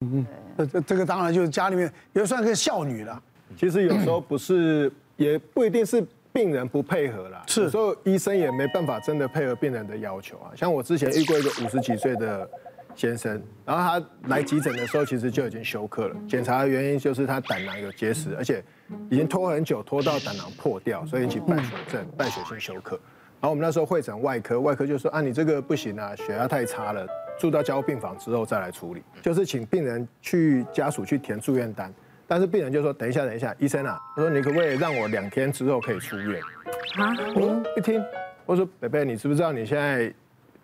嗯嗯，这这个当然就是家里面也算个孝女了。其实有时候不是，也不一定是病人不配合啦，是，有时候医生也没办法真的配合病人的要求啊。像我之前遇过一个五十几岁的先生，然后他来急诊的时候，其实就已经休克了。检查的原因就是他胆囊有结石，而且已经拖很久，拖到胆囊破掉，所以引起败血症、败血性休克。然后我们那时候会诊外科，外科就说啊，你这个不行啊，血压太差了，住到加护病房之后再来处理。就是请病人去家属去填住院单，但是病人就说等一下，等一下，医生啊，他说你可不可以让我两天之后可以出院？啊，我一听，我说北北，你知不知道你现在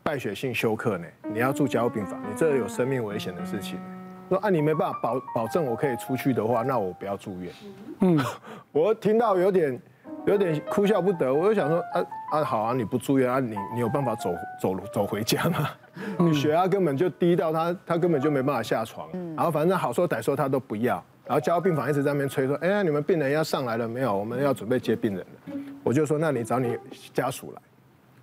败血性休克呢？你要住加护病房，你这有生命危险的事情。说啊，你没办法保保证我可以出去的话，那我不要住院。嗯，我听到有点。有点哭笑不得，我就想说，啊啊好啊，你不住院啊，你你有办法走走走回家吗？你血压根本就低到他他根本就没办法下床，然后反正好说歹说他都不要，然后加护病房一直在那边催说，哎呀你们病人要上来了没有？我们要准备接病人了。我就说那你找你家属来。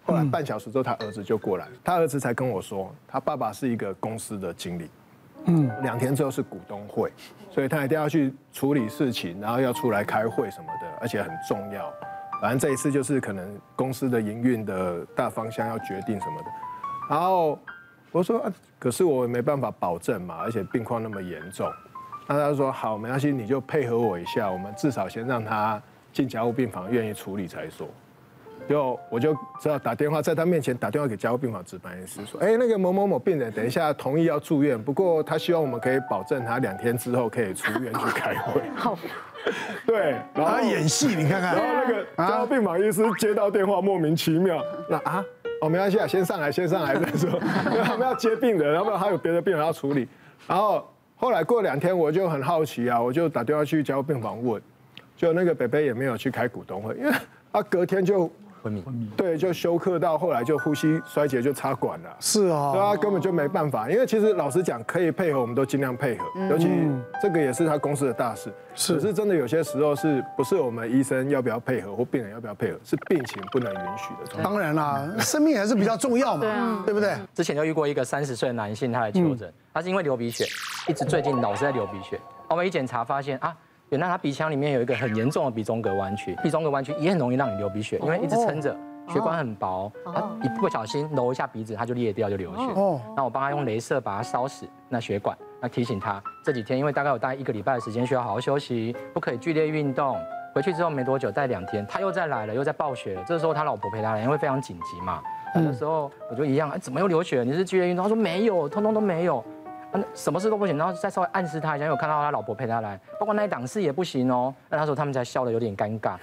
后来半小时之后他儿子就过来，他儿子才跟我说，他爸爸是一个公司的经理。嗯，两天之后是股东会，所以他一定要去处理事情，然后要出来开会什么的，而且很重要。反正这一次就是可能公司的营运的大方向要决定什么的。然后我说，啊，可是我没办法保证嘛，而且病况那么严重。那他说好，没关系，你就配合我一下，我们至少先让他进加护病房，愿意处理才说。就我就只好打电话，在他面前打电话给加护病房值班医师说，哎，那个某某某病人，等一下同意要住院，不过他希望我们可以保证他两天之后可以出院去开会。好，对，然后他演戏，你看看。然后那个加护病房医师接到电话，莫名其妙，那啊，哦，没关系啊，先上来，先上来再说，因为他们要接病人，然后还有别的病人要处理。然后后来过两天，我就很好奇啊，我就打电话去加护病房问，就那个北北也没有去开股东会，因为他隔天就。昏迷，对，就休克到后来就呼吸衰竭就插管了。是啊，对啊，根本就没办法。因为其实老实讲，可以配合，我们都尽量配合。尤其这个也是他公司的大事。是，可是真的有些时候是不是我们医生要不要配合，或病人要不要配合，是病情不能允许的。当然啦，生命还是比较重要嘛，对不对？之前就遇过一个三十岁的男性，他来求诊，他是因为流鼻血，一直最近老是在流鼻血。我们一检查发现啊。原来他鼻腔里面有一个很严重的鼻中隔弯曲，鼻中隔弯曲也很容易让你流鼻血，因为一直撑着，血管很薄，他一不小心揉一下鼻子，它就裂掉就流血。哦，那我帮他用镭射把它烧死那血管，那提醒他这几天因为大概有大概一个礼拜的时间需要好好休息，不可以剧烈运动。回去之后没多久，再两天他又再来了，又在暴血了。这时候他老婆陪他来，因为非常紧急嘛。那时候我就一样，哎，怎么又流血？你是剧烈运动？他说没有，通通都没有。什么事都不行，然后再稍微暗示他一下，因为我看到他老婆陪他来，包括那一档事也不行哦。那他说他们才笑得有点尴尬，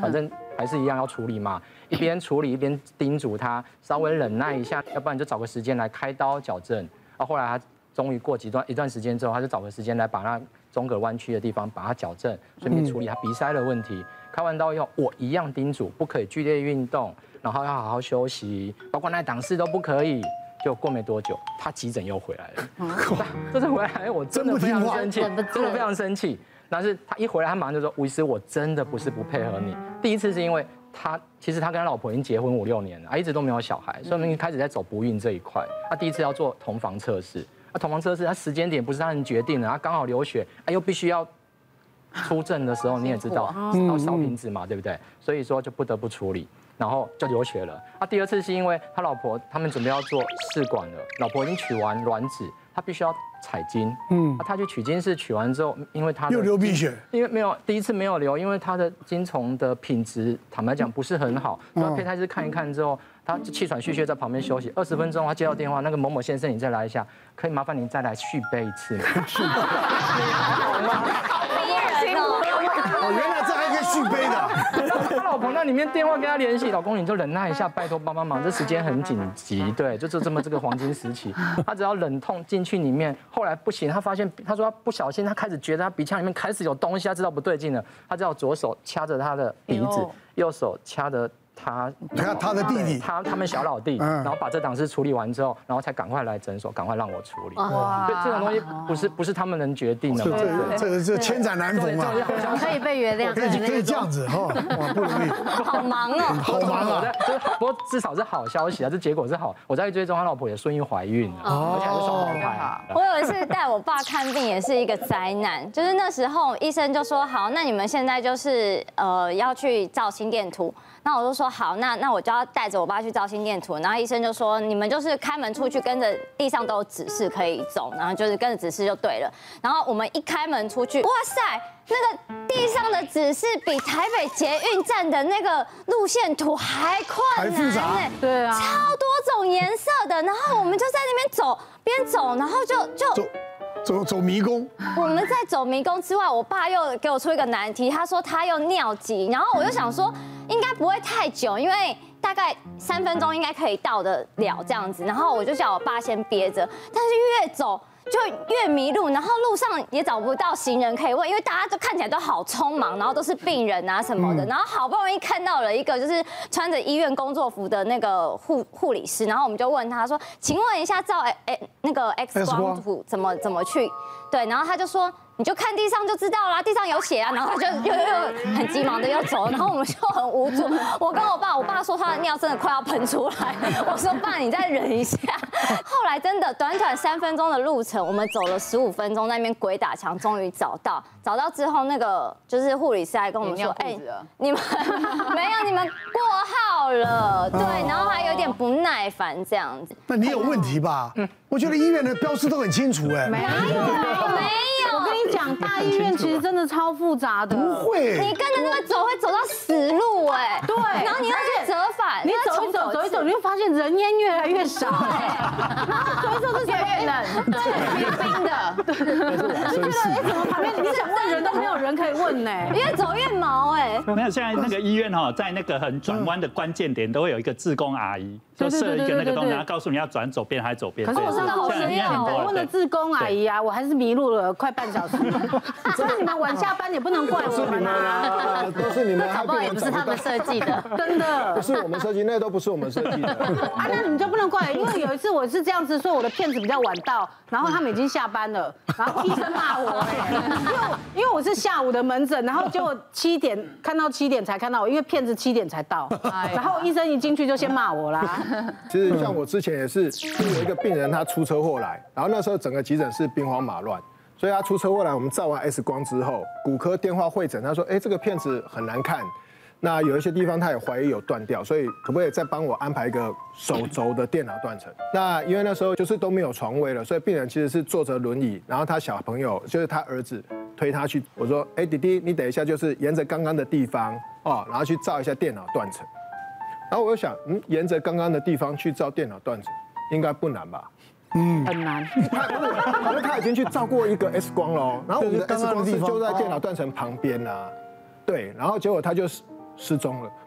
反正还是一样要处理嘛。一边处理一边叮嘱他稍微忍耐一下，要不然就找个时间来开刀矫正。啊，后来他终于过几段一段时间之后，他就找个时间来把那中隔弯曲的地方把它矫正，顺便处理他鼻塞的问题。开完刀以后，我一样叮嘱不可以剧烈运动，然后要好好休息，包括那档事都不可以。就过没多久，他急诊又回来了。这次回来，我真的非常生气，真的非常生气。但是他一回来，他马上就说：“吴医师，我真的不是不配合你。第一次是因为他其实他跟他老婆已经结婚五六年了，啊，一直都没有小孩，所以我们一开始在走不孕这一块。他第一次要做同房测试，啊，同房测试他时间点不是他能决定的，他刚好流血，啊，又必须要出证的时候，你也知道 要烧瓶子嘛，对不对？所以说就不得不处理。”然后就流血了。他第二次是因为他老婆他们准备要做试管了，老婆已经取完卵子，他必须要采精。嗯，他去取精室取完之后，因为他又流鼻血，因为没有第一次没有流，因为他的精虫的品质坦白讲不是很好。所以胚胎师看一看之后，他就气喘吁吁在旁边休息二十分钟，他接到电话，那个某某先生你再来一下，可以麻烦您再来续杯一次吗？好逼人哦！原来这还可以续杯的。他老婆那里面电话跟他联系，老公你就忍耐一下，拜托帮帮忙，这时间很紧急，对，就是这么这个黄金时期。他只要忍痛进去里面，后来不行，他发现他说他不小心，他开始觉得他鼻腔里面开始有东西，他知道不对劲了，他只好左手掐着他的鼻子，右手掐着他他他的弟弟，他他们小老弟，然后把这档事处理完之后，然后才赶快来诊所，赶快让我处理。哇，这种东西不是不是他们能决定的。这这这千载难逢啊！可以被原谅，可以可以这样子哈，哇，不容易。好忙哦，好忙啊！不过至少是好消息啊，这结果是好。我在追踪他老婆也顺利怀孕了，而且还是双胞胎。我有一次带我爸看病也是一个灾难，就是那时候医生就说好，那你们现在就是呃要去照心电图。那我就说好，那那我就要带着我爸去照心电图。然后医生就说，你们就是开门出去，跟着地上都有指示可以走，然后就是跟着指示就对了。然后我们一开门出去，哇塞，那个地上的指示比台北捷运站的那个路线图还困难呢，对啊，超多种颜色的。然后我们就在那边走，边走，然后就就。走走迷宫，我们在走迷宫之外，我爸又给我出一个难题，他说他又尿急，然后我就想说应该不会太久，因为大概三分钟应该可以到得了这样子，然后我就叫我爸先憋着，但是越走。就越迷路，然后路上也找不到行人可以问，因为大家都看起来都好匆忙，然后都是病人啊什么的，然后好不容易看到了一个就是穿着医院工作服的那个护护理师，然后我们就问他说：“请问一下照哎哎那个 X 光图怎么怎么去？”对，然后他就说。你就看地上就知道啦，地上有血啊，然后他就又又又很急忙的又走，然后我们就很无助。我跟我爸，我爸说他的尿真的快要喷出来，我说爸，你再忍一下。后来真的短短三分钟的路程，我们走了十五分钟，在那边鬼打墙，终于找到。找到之后，那个就是护理师还跟我们说，哎，你们没有，你们过号了，对，然后还有点不耐烦这样子。那你有问题吧？嗯，我觉得医院的标识都很清楚，哎，没有，没有。讲，大医院其实真的超复杂的。不会，你跟着那个走会走到死路，哎，对。然后你要去折返，你走一走，走一走，你会发现人烟越来越少，然后走一走是越来越冷，对，冰的，对，就觉得哎，怎么旁边你想。问人都没有人可以问呢，越走越毛哎。没有，现在那个医院哈，在那个很转弯的关键点，都会有一个志工阿姨，就设一个那个东西，然后告诉你要转左边还是左边。可是我真的好需要，我问了志工阿姨啊，我还是迷路了快半小时。所以你们晚下班也不能怪我们啊，都是你们，搞不好也不是他们设计的，真的。不是我们设计，那都不是我们设计的。啊，那你们就不能怪，因为有一次我是这样子，说我的片子比较晚到，然后他们已经下班了，然后医生骂我哎，因为因为我是下午的门诊，然后就七点看到七点才看到我，因为片子七点才到，然后医生一进去就先骂我啦。其实像我之前也是，有一个病人他出车祸来，然后那时候整个急诊室兵荒马乱，所以他出车祸来，我们照完 X 光之后，骨科电话会诊，他说，哎，这个片子很难看。那有一些地方他也怀疑有断掉，所以可不可以再帮我安排一个手肘的电脑断层？那因为那时候就是都没有床位了，所以病人其实是坐着轮椅，然后他小朋友就是他儿子推他去。我说，哎，弟弟，你等一下，就是沿着刚刚的地方哦，然后去照一下电脑断层。然后我就想，嗯，沿着刚刚的地方去照电脑断层，应该不难吧？嗯，很难。因为他已经去照过一个 X 光了，然后我们的 X 光机就在电脑断层旁边啊。对，然后结果他就是。失踪了，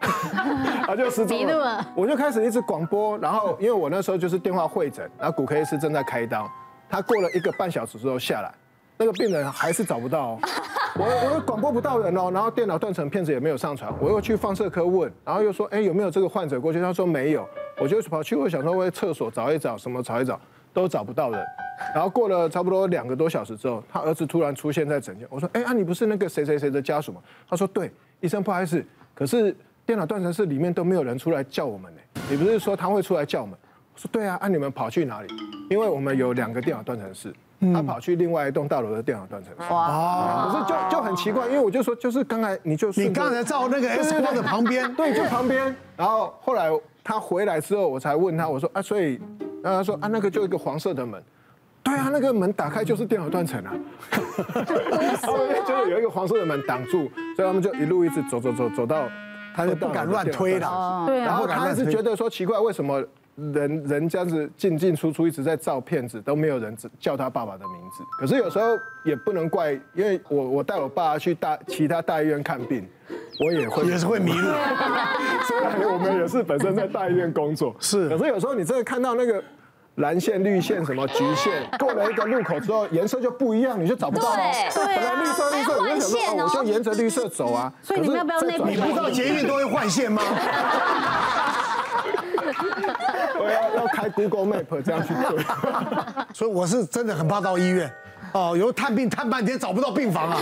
他就失踪了。我就开始一直广播，然后因为我那时候就是电话会诊，然后骨科医师正在开刀，他过了一个半小时之后下来，那个病人还是找不到，我我广播不到人哦，然后电脑断层片子也没有上传，我又去放射科问，然后又说，哎，有没有这个患者过去？他说没有，我就跑去我想说为厕所找一找，什么找一找，都找不到人。然后过了差不多两个多小时之后，他儿子突然出现在诊间，我说，哎啊，你不是那个谁谁谁的家属吗？他说对，医生不好意思。可是电脑断层室里面都没有人出来叫我们呢。你不是说他会出来叫我们？我说对啊，啊你们跑去哪里？因为我们有两个电脑断层室，他跑去另外一栋大楼的电脑断层室。哇！可是就就很奇怪，因为我就说就是刚才你就你刚才照那个 X 光的旁边，对，就旁边。然后后来他回来之后，我才问他，我说啊，所以，然后他说啊，那个就一个黄色的门。对啊，那个门打开就是电脑断层啊，就有一个黄色的门挡住，所以他们就一路一直走走走走到，他就不敢乱推了。对啊，然后他还是觉得说奇怪，为什么人人这样子进进出出一直在照片子，都没有人叫他爸爸的名字。可是有时候也不能怪，因为我我带我爸去大其他大医院看病，我也会也是会迷路。虽然我们也是本身在大医院工作，是，可是有时候你真的看到那个。蓝线、绿线、什么橘线，过了一个路口之后，颜色就不一样，你就找不到了。对本来绿色绿色，你就想说，哦，我就沿着绿色走啊。所以你们要不要内部？你不知道捷运都会换线吗？我要要开 Google Map 这样去对。所以我是真的很怕到医院，哦，有探病探半天找不到病房啊，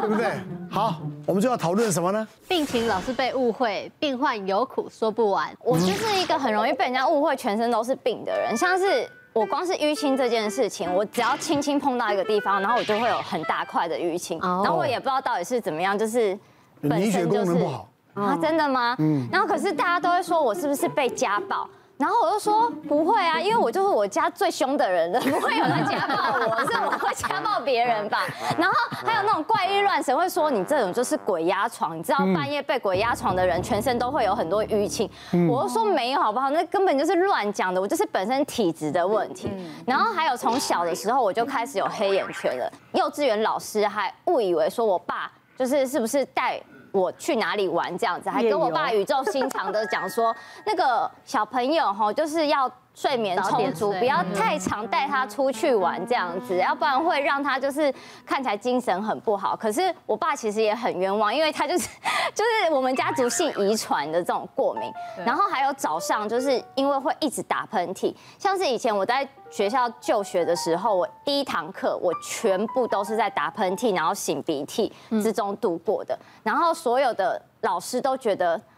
对不对？好，我们就要讨论什么呢？病情老是被误会，病患有苦说不完。我就是一个很容易被人家误会全身都是病的人，像是我光是淤青这件事情，我只要轻轻碰到一个地方，然后我就会有很大块的淤青，然后我也不知道到底是怎么样，就是本身就是不好啊，真的吗？嗯，然后可是大家都会说我是不是被家暴？然后我就说不会啊，因为我就是我家最凶的人了，不会有人家暴我，是我会家暴别人吧。然后还有那种怪异乱神会说你这种就是鬼压床，你知道半夜被鬼压床的人全身都会有很多淤青。我就说没有好不好？那根本就是乱讲的，我就是本身体质的问题。然后还有从小的时候我就开始有黑眼圈了，幼稚园老师还误以为说我爸就是是不是带。我去哪里玩这样子，还跟我爸语重心长的讲说，那个小朋友哈，就是要睡眠充足，不要太常带他出去玩这样子，要不然会让他就是看起来精神很不好。可是我爸其实也很冤枉，因为他就是 就是我们家族性遗传的这种过敏，然后还有早上就是因为会一直打喷嚏，像是以前我在。学校就学的时候，我第一堂课我全部都是在打喷嚏，然后擤鼻涕之中度过的。然后所有的老师都觉得我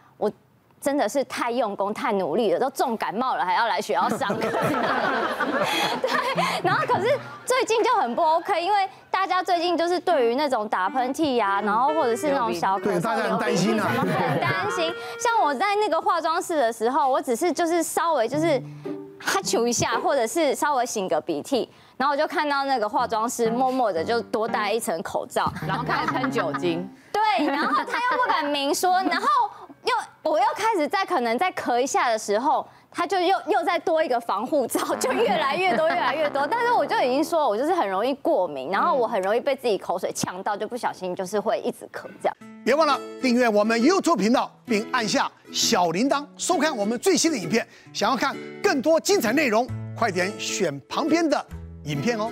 真的是太用功、太努力了，都重感冒了还要来学校上课。对，然后可是最近就很不 OK，因为大家最近就是对于那种打喷嚏呀，然后或者是那种小咳嗽、大家很担心啊，很担心。像我在那个化妆室的时候，我只是就是稍微就是。哈啾一下，或者是稍微擤个鼻涕，然后我就看到那个化妆师默默的就多戴一层口罩，然后开始喷酒精。对，然后他又不敢明说，然后又我又开始在可能在咳一下的时候，他就又又再多一个防护罩，就越来越多越来越多。但是我就已经说，我就是很容易过敏，然后我很容易被自己口水呛到，就不小心就是会一直咳这样。别忘了订阅我们 YouTube 频道，并按下小铃铛，收看我们最新的影片。想要看更多精彩内容，快点选旁边的影片哦。